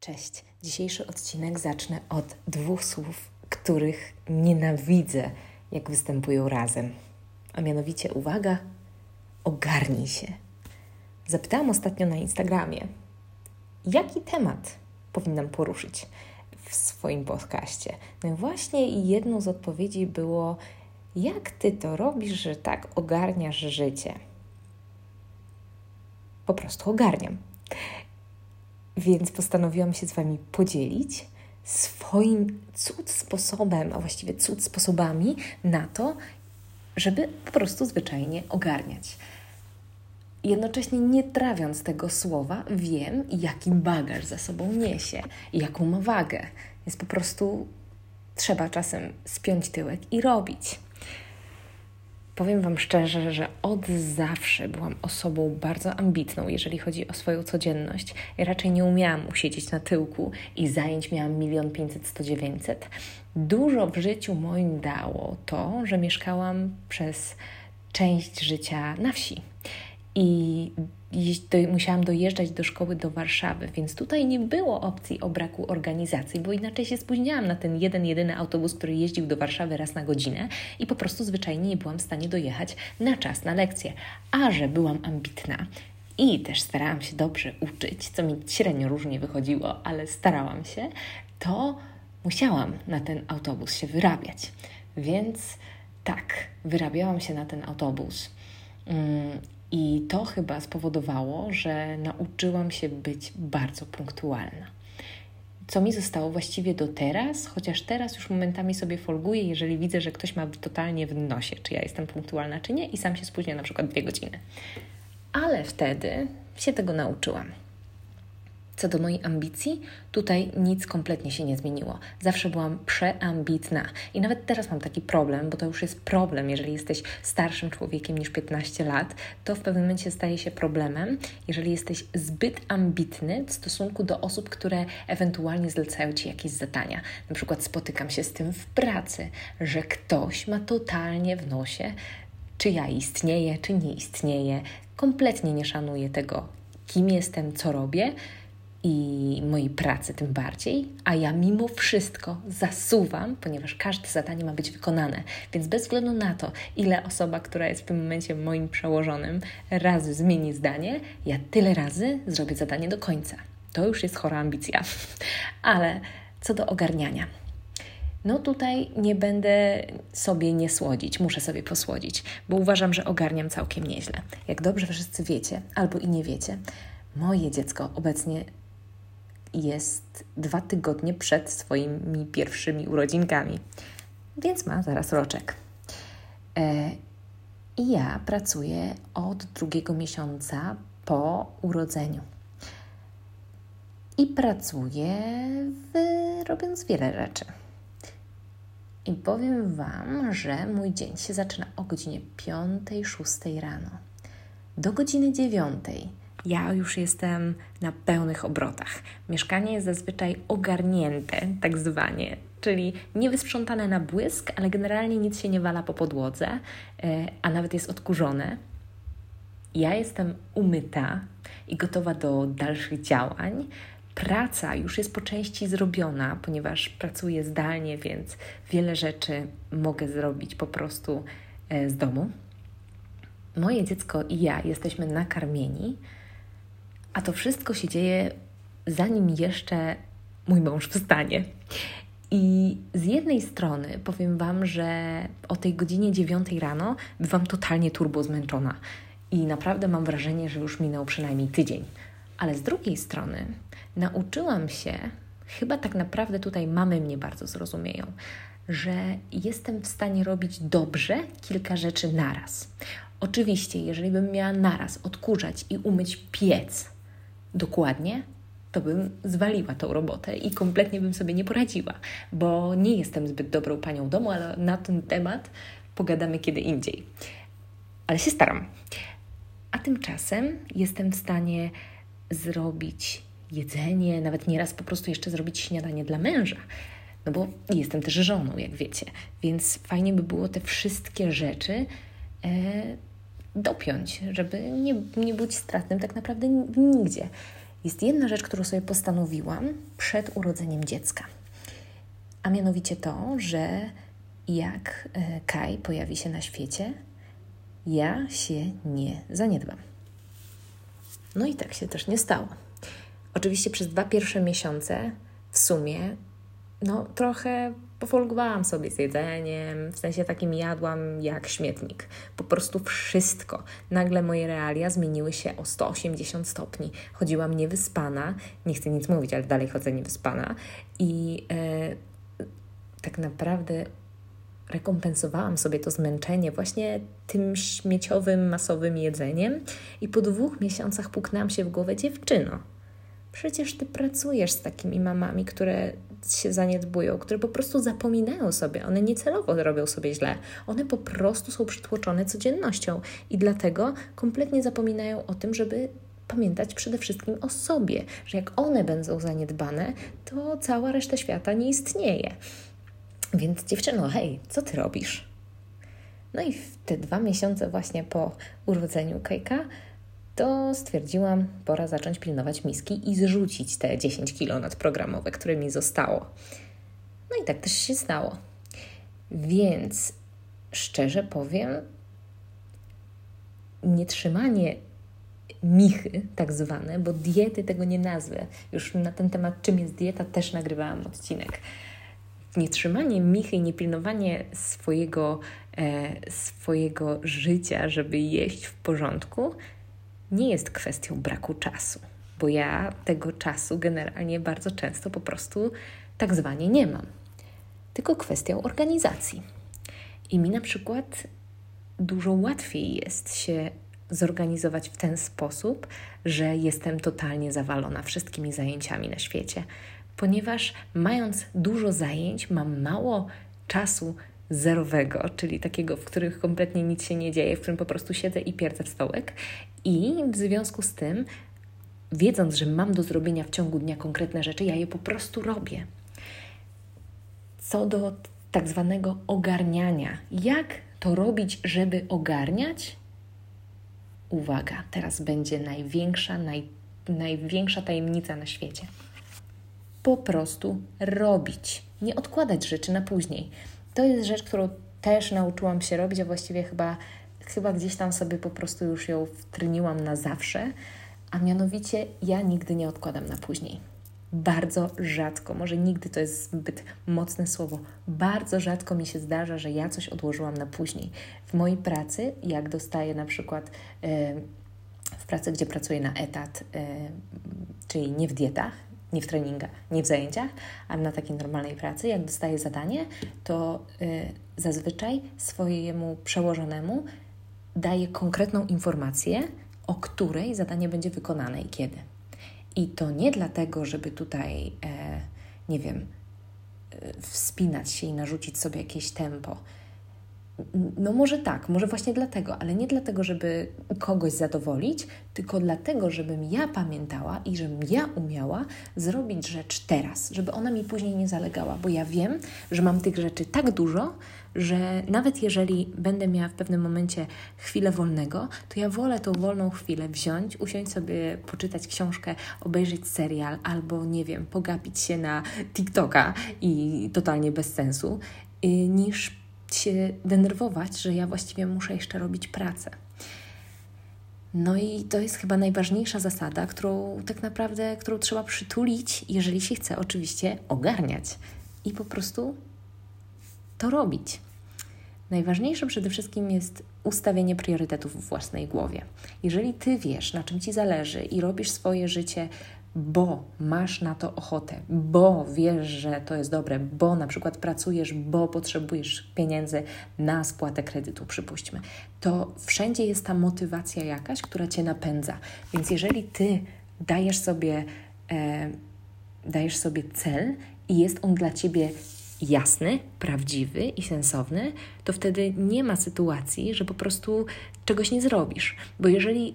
Cześć. Dzisiejszy odcinek zacznę od dwóch słów, których nienawidzę, jak występują razem. A mianowicie, uwaga, ogarnij się. Zapytałam ostatnio na Instagramie, jaki temat powinnam poruszyć w swoim podcaście. No i właśnie jedną z odpowiedzi było, jak ty to robisz, że tak ogarniasz życie? Po prostu ogarniam. Więc postanowiłam się z Wami podzielić swoim cud sposobem, a właściwie cud sposobami na to, żeby po prostu zwyczajnie ogarniać. Jednocześnie nie trawiąc tego słowa, wiem, jaki bagaż za sobą niesie jaką ma wagę. Więc po prostu trzeba czasem spiąć tyłek i robić. Powiem Wam szczerze, że od zawsze byłam osobą bardzo ambitną, jeżeli chodzi o swoją codzienność. Ja raczej nie umiałam usiedzieć na tyłku i zajęć miałam milion pięćset, sto dziewięćset. Dużo w życiu moim dało to, że mieszkałam przez część życia na wsi. I musiałam dojeżdżać do szkoły do Warszawy, więc tutaj nie było opcji o braku organizacji, bo inaczej się spóźniałam na ten jeden, jedyny autobus, który jeździł do Warszawy raz na godzinę i po prostu zwyczajnie nie byłam w stanie dojechać na czas na lekcję. A że byłam ambitna i też starałam się dobrze uczyć, co mi średnio różnie wychodziło, ale starałam się, to musiałam na ten autobus się wyrabiać. Więc tak, wyrabiałam się na ten autobus. I to chyba spowodowało, że nauczyłam się być bardzo punktualna. Co mi zostało właściwie do teraz, chociaż teraz już momentami sobie folguję, jeżeli widzę, że ktoś ma totalnie w nosie, czy ja jestem punktualna, czy nie, i sam się spóźnię na przykład dwie godziny. Ale wtedy się tego nauczyłam. Co do mojej ambicji, tutaj nic kompletnie się nie zmieniło. Zawsze byłam przeambitna i nawet teraz mam taki problem, bo to już jest problem, jeżeli jesteś starszym człowiekiem niż 15 lat, to w pewnym momencie staje się problemem, jeżeli jesteś zbyt ambitny w stosunku do osób, które ewentualnie zlecają ci jakieś zadania. Na przykład spotykam się z tym w pracy, że ktoś ma totalnie w nosie, czy ja istnieję, czy nie istnieję, kompletnie nie szanuje tego, kim jestem, co robię i mojej pracy tym bardziej, a ja mimo wszystko zasuwam, ponieważ każde zadanie ma być wykonane. Więc bez względu na to, ile osoba, która jest w tym momencie moim przełożonym, razy zmieni zdanie, ja tyle razy zrobię zadanie do końca. To już jest chora ambicja. Ale co do ogarniania. No tutaj nie będę sobie nie słodzić, muszę sobie posłodzić, bo uważam, że ogarniam całkiem nieźle. Jak dobrze wszyscy wiecie, albo i nie wiecie, moje dziecko obecnie jest dwa tygodnie przed swoimi pierwszymi urodzinkami, więc ma zaraz roczek. E, I ja pracuję od drugiego miesiąca po urodzeniu. I pracuję w, robiąc wiele rzeczy. I powiem Wam, że mój dzień się zaczyna o godzinie 5-6 rano. Do godziny 9 ja już jestem na pełnych obrotach. Mieszkanie jest zazwyczaj ogarnięte, tak zwanie, czyli nie wysprzątane na błysk, ale generalnie nic się nie wala po podłodze, e, a nawet jest odkurzone. Ja jestem umyta i gotowa do dalszych działań. Praca już jest po części zrobiona, ponieważ pracuję zdalnie, więc wiele rzeczy mogę zrobić po prostu e, z domu. Moje dziecko i ja jesteśmy nakarmieni a to wszystko się dzieje, zanim jeszcze mój mąż wstanie. I z jednej strony powiem Wam, że o tej godzinie 9 rano bywam totalnie turbo zmęczona i naprawdę mam wrażenie, że już minął przynajmniej tydzień. Ale z drugiej strony nauczyłam się, chyba tak naprawdę tutaj mamy mnie bardzo zrozumieją, że jestem w stanie robić dobrze kilka rzeczy naraz. Oczywiście, jeżeli bym miała naraz odkurzać i umyć piec, dokładnie, to bym zwaliła tą robotę i kompletnie bym sobie nie poradziła, bo nie jestem zbyt dobrą panią domu, ale na ten temat pogadamy kiedy indziej. Ale się staram. A tymczasem jestem w stanie zrobić jedzenie, nawet nieraz po prostu jeszcze zrobić śniadanie dla męża. No bo jestem też żoną, jak wiecie, więc fajnie by było te wszystkie rzeczy e, dopiąć, żeby nie, nie być stratnym tak naprawdę nigdzie. jest jedna rzecz, którą sobie postanowiłam przed urodzeniem dziecka. A mianowicie to, że jak e, Kai pojawi się na świecie, ja się nie zaniedbam. No i tak się też nie stało. Oczywiście przez dwa pierwsze miesiące w sumie, no trochę pofolgowałam sobie z jedzeniem, w sensie takim jadłam jak śmietnik. Po prostu wszystko. Nagle moje realia zmieniły się o 180 stopni. Chodziłam niewyspana, nie chcę nic mówić, ale dalej chodzę niewyspana i e, tak naprawdę rekompensowałam sobie to zmęczenie właśnie tym śmieciowym, masowym jedzeniem i po dwóch miesiącach puknęłam się w głowę dziewczyno. Przecież ty pracujesz z takimi mamami, które się zaniedbują, które po prostu zapominają sobie, one niecelowo robią sobie źle, one po prostu są przytłoczone codziennością i dlatego kompletnie zapominają o tym, żeby pamiętać przede wszystkim o sobie, że jak one będą zaniedbane, to cała reszta świata nie istnieje. Więc dziewczyno, hej, co ty robisz? No i w te dwa miesiące właśnie po urodzeniu Kejka to stwierdziłam, pora zacząć pilnować miski i zrzucić te 10 kilo nadprogramowe, które mi zostało. No i tak też się stało. Więc szczerze powiem, nietrzymanie michy, tak zwane, bo diety tego nie nazwę. Już na ten temat, czym jest dieta, też nagrywałam odcinek. Nietrzymanie michy i niepilnowanie swojego, e, swojego życia, żeby jeść w porządku, nie jest kwestią braku czasu, bo ja tego czasu generalnie bardzo często po prostu tak zwanie nie mam, tylko kwestią organizacji. I mi na przykład dużo łatwiej jest się zorganizować w ten sposób, że jestem totalnie zawalona wszystkimi zajęciami na świecie, ponieważ mając dużo zajęć, mam mało czasu zerowego, czyli takiego, w których kompletnie nic się nie dzieje, w którym po prostu siedzę i pierdzę w stołek. I w związku z tym, wiedząc, że mam do zrobienia w ciągu dnia konkretne rzeczy, ja je po prostu robię. Co do tak zwanego ogarniania, jak to robić, żeby ogarniać? Uwaga, teraz będzie największa, naj, największa tajemnica na świecie. Po prostu robić, nie odkładać rzeczy na później. To jest rzecz, którą też nauczyłam się robić, a właściwie chyba, chyba gdzieś tam sobie po prostu już ją wtryniłam na zawsze, a mianowicie ja nigdy nie odkładam na później. Bardzo rzadko, może nigdy to jest zbyt mocne słowo, bardzo rzadko mi się zdarza, że ja coś odłożyłam na później. W mojej pracy, jak dostaję na przykład w pracy, gdzie pracuję na etat, czyli nie w dietach, nie w treningach, nie w zajęciach, ale na takiej normalnej pracy, jak dostaję zadanie, to y, zazwyczaj swojemu przełożonemu daję konkretną informację, o której zadanie będzie wykonane i kiedy. I to nie dlatego, żeby tutaj, e, nie wiem, e, wspinać się i narzucić sobie jakieś tempo, no może tak, może właśnie dlatego, ale nie dlatego, żeby kogoś zadowolić, tylko dlatego, żebym ja pamiętała i żebym ja umiała zrobić rzecz teraz, żeby ona mi później nie zalegała, bo ja wiem, że mam tych rzeczy tak dużo, że nawet jeżeli będę miała w pewnym momencie chwilę wolnego, to ja wolę tą wolną chwilę wziąć, usiąść sobie, poczytać książkę, obejrzeć serial albo, nie wiem, pogapić się na TikToka i totalnie bez sensu, y, niż się denerwować, że ja właściwie muszę jeszcze robić pracę. No i to jest chyba najważniejsza zasada, którą tak naprawdę, którą trzeba przytulić, jeżeli się chce oczywiście ogarniać i po prostu to robić. Najważniejsze przede wszystkim jest ustawienie priorytetów w własnej głowie. Jeżeli ty wiesz, na czym ci zależy i robisz swoje życie bo masz na to ochotę, bo wiesz, że to jest dobre, bo na przykład pracujesz, bo potrzebujesz pieniędzy na spłatę kredytu, przypuśćmy, to wszędzie jest ta motywacja jakaś, która cię napędza. Więc jeżeli ty dajesz sobie, e, dajesz sobie cel i jest on dla ciebie jasny, prawdziwy i sensowny, to wtedy nie ma sytuacji, że po prostu czegoś nie zrobisz. Bo jeżeli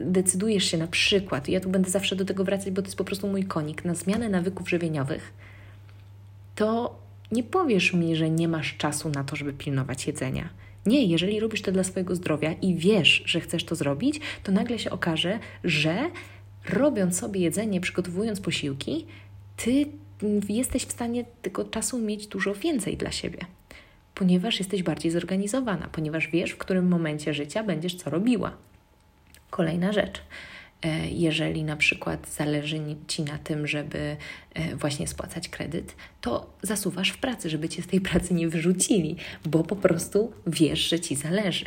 decydujesz się na przykład, ja tu będę zawsze do tego wracać, bo to jest po prostu mój konik, na zmianę nawyków żywieniowych, to nie powiesz mi, że nie masz czasu na to, żeby pilnować jedzenia. Nie, jeżeli robisz to dla swojego zdrowia i wiesz, że chcesz to zrobić, to nagle się okaże, że robiąc sobie jedzenie, przygotowując posiłki, ty jesteś w stanie tego czasu mieć dużo więcej dla siebie, ponieważ jesteś bardziej zorganizowana, ponieważ wiesz, w którym momencie życia będziesz co robiła. Kolejna rzecz. E, jeżeli na przykład zależy Ci na tym, żeby e, właśnie spłacać kredyt, to zasuwasz w pracy, żeby Cię z tej pracy nie wyrzucili, bo po prostu wiesz, że Ci zależy.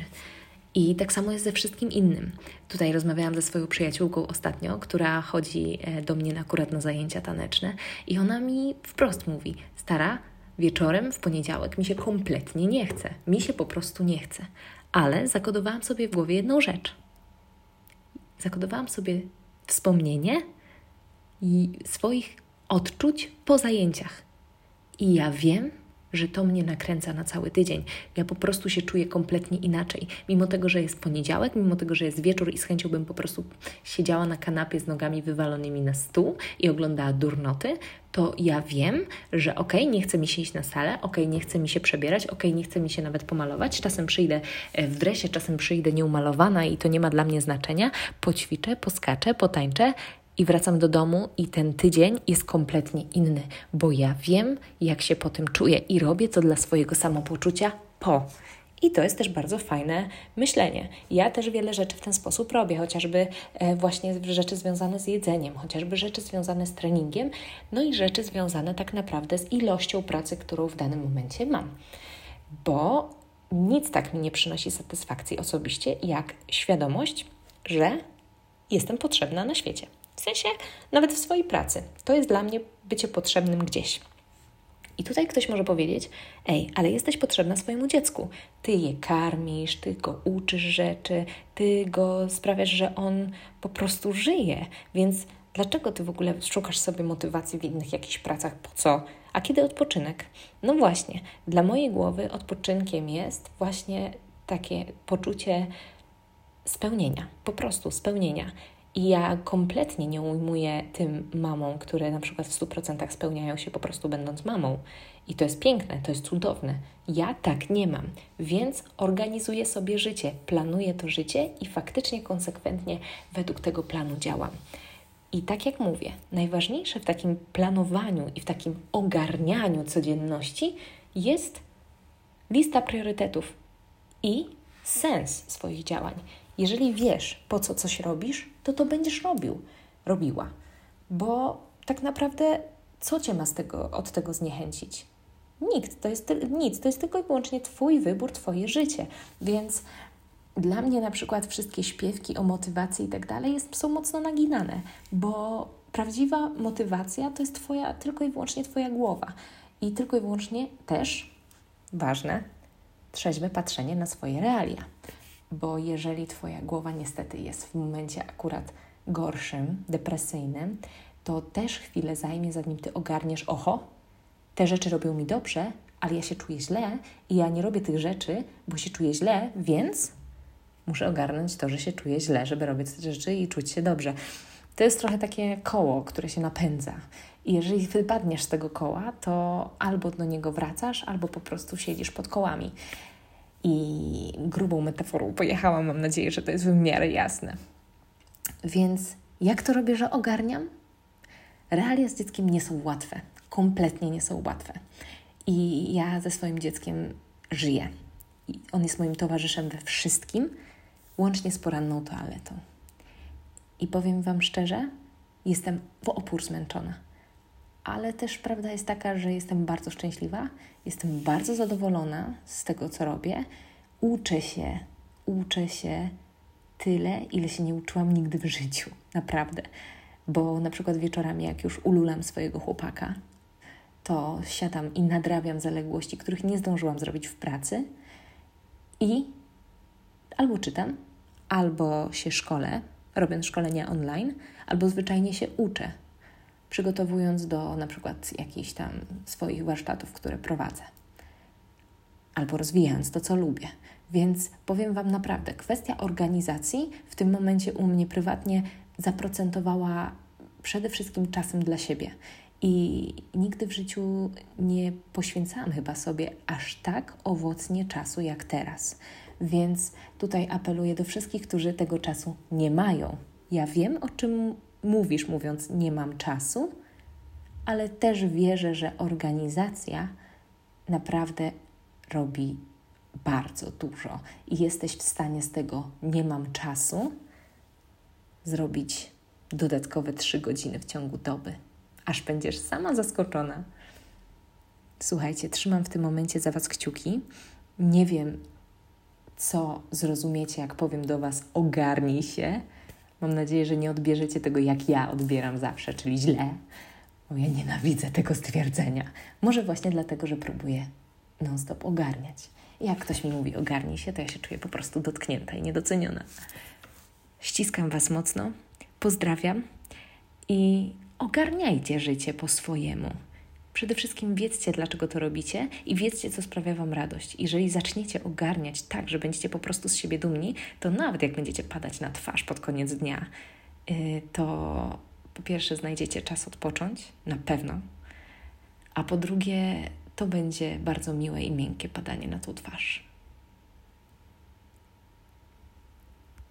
I tak samo jest ze wszystkim innym. Tutaj rozmawiałam ze swoją przyjaciółką ostatnio, która chodzi e, do mnie akurat na zajęcia taneczne i ona mi wprost mówi: Stara, wieczorem w poniedziałek mi się kompletnie nie chce. Mi się po prostu nie chce. Ale zakodowałam sobie w głowie jedną rzecz. Zakodowałam sobie wspomnienie i swoich odczuć po zajęciach. I ja wiem, że to mnie nakręca na cały tydzień. Ja po prostu się czuję kompletnie inaczej. Mimo tego, że jest poniedziałek, mimo tego, że jest wieczór i z chęcią bym po prostu siedziała na kanapie z nogami wywalonymi na stół i oglądała durnoty, to ja wiem, że okej, okay, nie chce mi się iść na salę, okej, okay, nie chce mi się przebierać, okej, okay, nie chce mi się nawet pomalować. Czasem przyjdę e, w dresie, czasem przyjdę nieumalowana i to nie ma dla mnie znaczenia. Poćwiczę, poskaczę, potańczę i wracam do domu i ten tydzień jest kompletnie inny, bo ja wiem, jak się po tym czuję i robię to dla swojego samopoczucia po. I to jest też bardzo fajne myślenie. Ja też wiele rzeczy w ten sposób robię, chociażby e, właśnie rzeczy związane z jedzeniem, chociażby rzeczy związane z treningiem, no i rzeczy związane tak naprawdę z ilością pracy, którą w danym momencie mam. Bo nic tak mi nie przynosi satysfakcji osobiście, jak świadomość, że jestem potrzebna na świecie. W sensie nawet w swojej pracy. To jest dla mnie bycie potrzebnym gdzieś. I tutaj ktoś może powiedzieć: Ej, ale jesteś potrzebna swojemu dziecku. Ty je karmisz, ty go uczysz rzeczy, ty go sprawiasz, że on po prostu żyje. Więc dlaczego ty w ogóle szukasz sobie motywacji w innych jakichś pracach? Po co? A kiedy odpoczynek? No właśnie, dla mojej głowy odpoczynkiem jest właśnie takie poczucie spełnienia, po prostu spełnienia. I ja kompletnie nie ujmuję tym mamom, które na przykład w 100% spełniają się po prostu będąc mamą. I to jest piękne, to jest cudowne. Ja tak nie mam, więc organizuję sobie życie, planuję to życie i faktycznie konsekwentnie według tego planu działam. I tak jak mówię, najważniejsze w takim planowaniu i w takim ogarnianiu codzienności jest lista priorytetów i sens swoich działań. Jeżeli wiesz, po co coś robisz, to to będziesz robił, robiła. Bo tak naprawdę co cię ma z tego, od tego zniechęcić? Nikt, to jest nic, to jest tylko i wyłącznie Twój wybór, Twoje życie. Więc dla mnie na przykład wszystkie śpiewki o motywacji i tak dalej są mocno naginane, bo prawdziwa motywacja to jest Twoja, tylko i wyłącznie Twoja głowa. I tylko i wyłącznie też, ważne, trzeźwe patrzenie na swoje realia bo jeżeli Twoja głowa niestety jest w momencie akurat gorszym, depresyjnym, to też chwilę zajmie, zanim Ty ogarniesz, oho, te rzeczy robią mi dobrze, ale ja się czuję źle i ja nie robię tych rzeczy, bo się czuję źle, więc muszę ogarnąć to, że się czuję źle, żeby robić te rzeczy i czuć się dobrze. To jest trochę takie koło, które się napędza. I jeżeli wypadniesz z tego koła, to albo do niego wracasz, albo po prostu siedzisz pod kołami i grubą metaforą pojechałam. Mam nadzieję, że to jest w miarę jasne. Więc jak to robię, że ogarniam? Realia z dzieckiem nie są łatwe. Kompletnie nie są łatwe. I ja ze swoim dzieckiem żyję. I on jest moim towarzyszem we wszystkim, łącznie z poranną toaletą. I powiem Wam szczerze, jestem w opór zmęczona ale też prawda jest taka, że jestem bardzo szczęśliwa, jestem bardzo zadowolona z tego, co robię. Uczę się, uczę się tyle, ile się nie uczyłam nigdy w życiu, naprawdę. Bo na przykład wieczorami, jak już ululam swojego chłopaka, to siadam i nadrabiam zaległości, których nie zdążyłam zrobić w pracy i albo czytam, albo się szkole, robiąc szkolenia online, albo zwyczajnie się uczę przygotowując do na przykład jakichś tam swoich warsztatów, które prowadzę, albo rozwijając to, co lubię. Więc powiem Wam naprawdę, kwestia organizacji w tym momencie u mnie prywatnie zaprocentowała przede wszystkim czasem dla siebie. I nigdy w życiu nie poświęcałam chyba sobie aż tak owocnie czasu jak teraz. Więc tutaj apeluję do wszystkich, którzy tego czasu nie mają. Ja wiem, o czym mówisz, mówiąc nie mam czasu, ale też wierzę, że organizacja naprawdę robi bardzo dużo i jesteś w stanie z tego nie mam czasu zrobić dodatkowe trzy godziny w ciągu doby, aż będziesz sama zaskoczona. Słuchajcie, trzymam w tym momencie za Was kciuki. Nie wiem, co zrozumiecie, jak powiem do Was, ogarnij się. Mam nadzieję, że nie odbierzecie tego, jak ja odbieram zawsze, czyli źle, bo ja nienawidzę tego stwierdzenia. Może właśnie dlatego, że próbuję non-stop ogarniać. Jak ktoś mi mówi ogarnij się, to ja się czuję po prostu dotknięta i niedoceniona. Ściskam Was mocno, pozdrawiam i ogarniajcie życie po swojemu. Przede wszystkim wiedzcie, dlaczego to robicie i wiedzcie, co sprawia Wam radość. Jeżeli zaczniecie ogarniać tak, że będziecie po prostu z siebie dumni, to nawet jak będziecie padać na twarz pod koniec dnia, y, to po pierwsze znajdziecie czas odpocząć, na pewno, a po drugie to będzie bardzo miłe i miękkie padanie na tą twarz.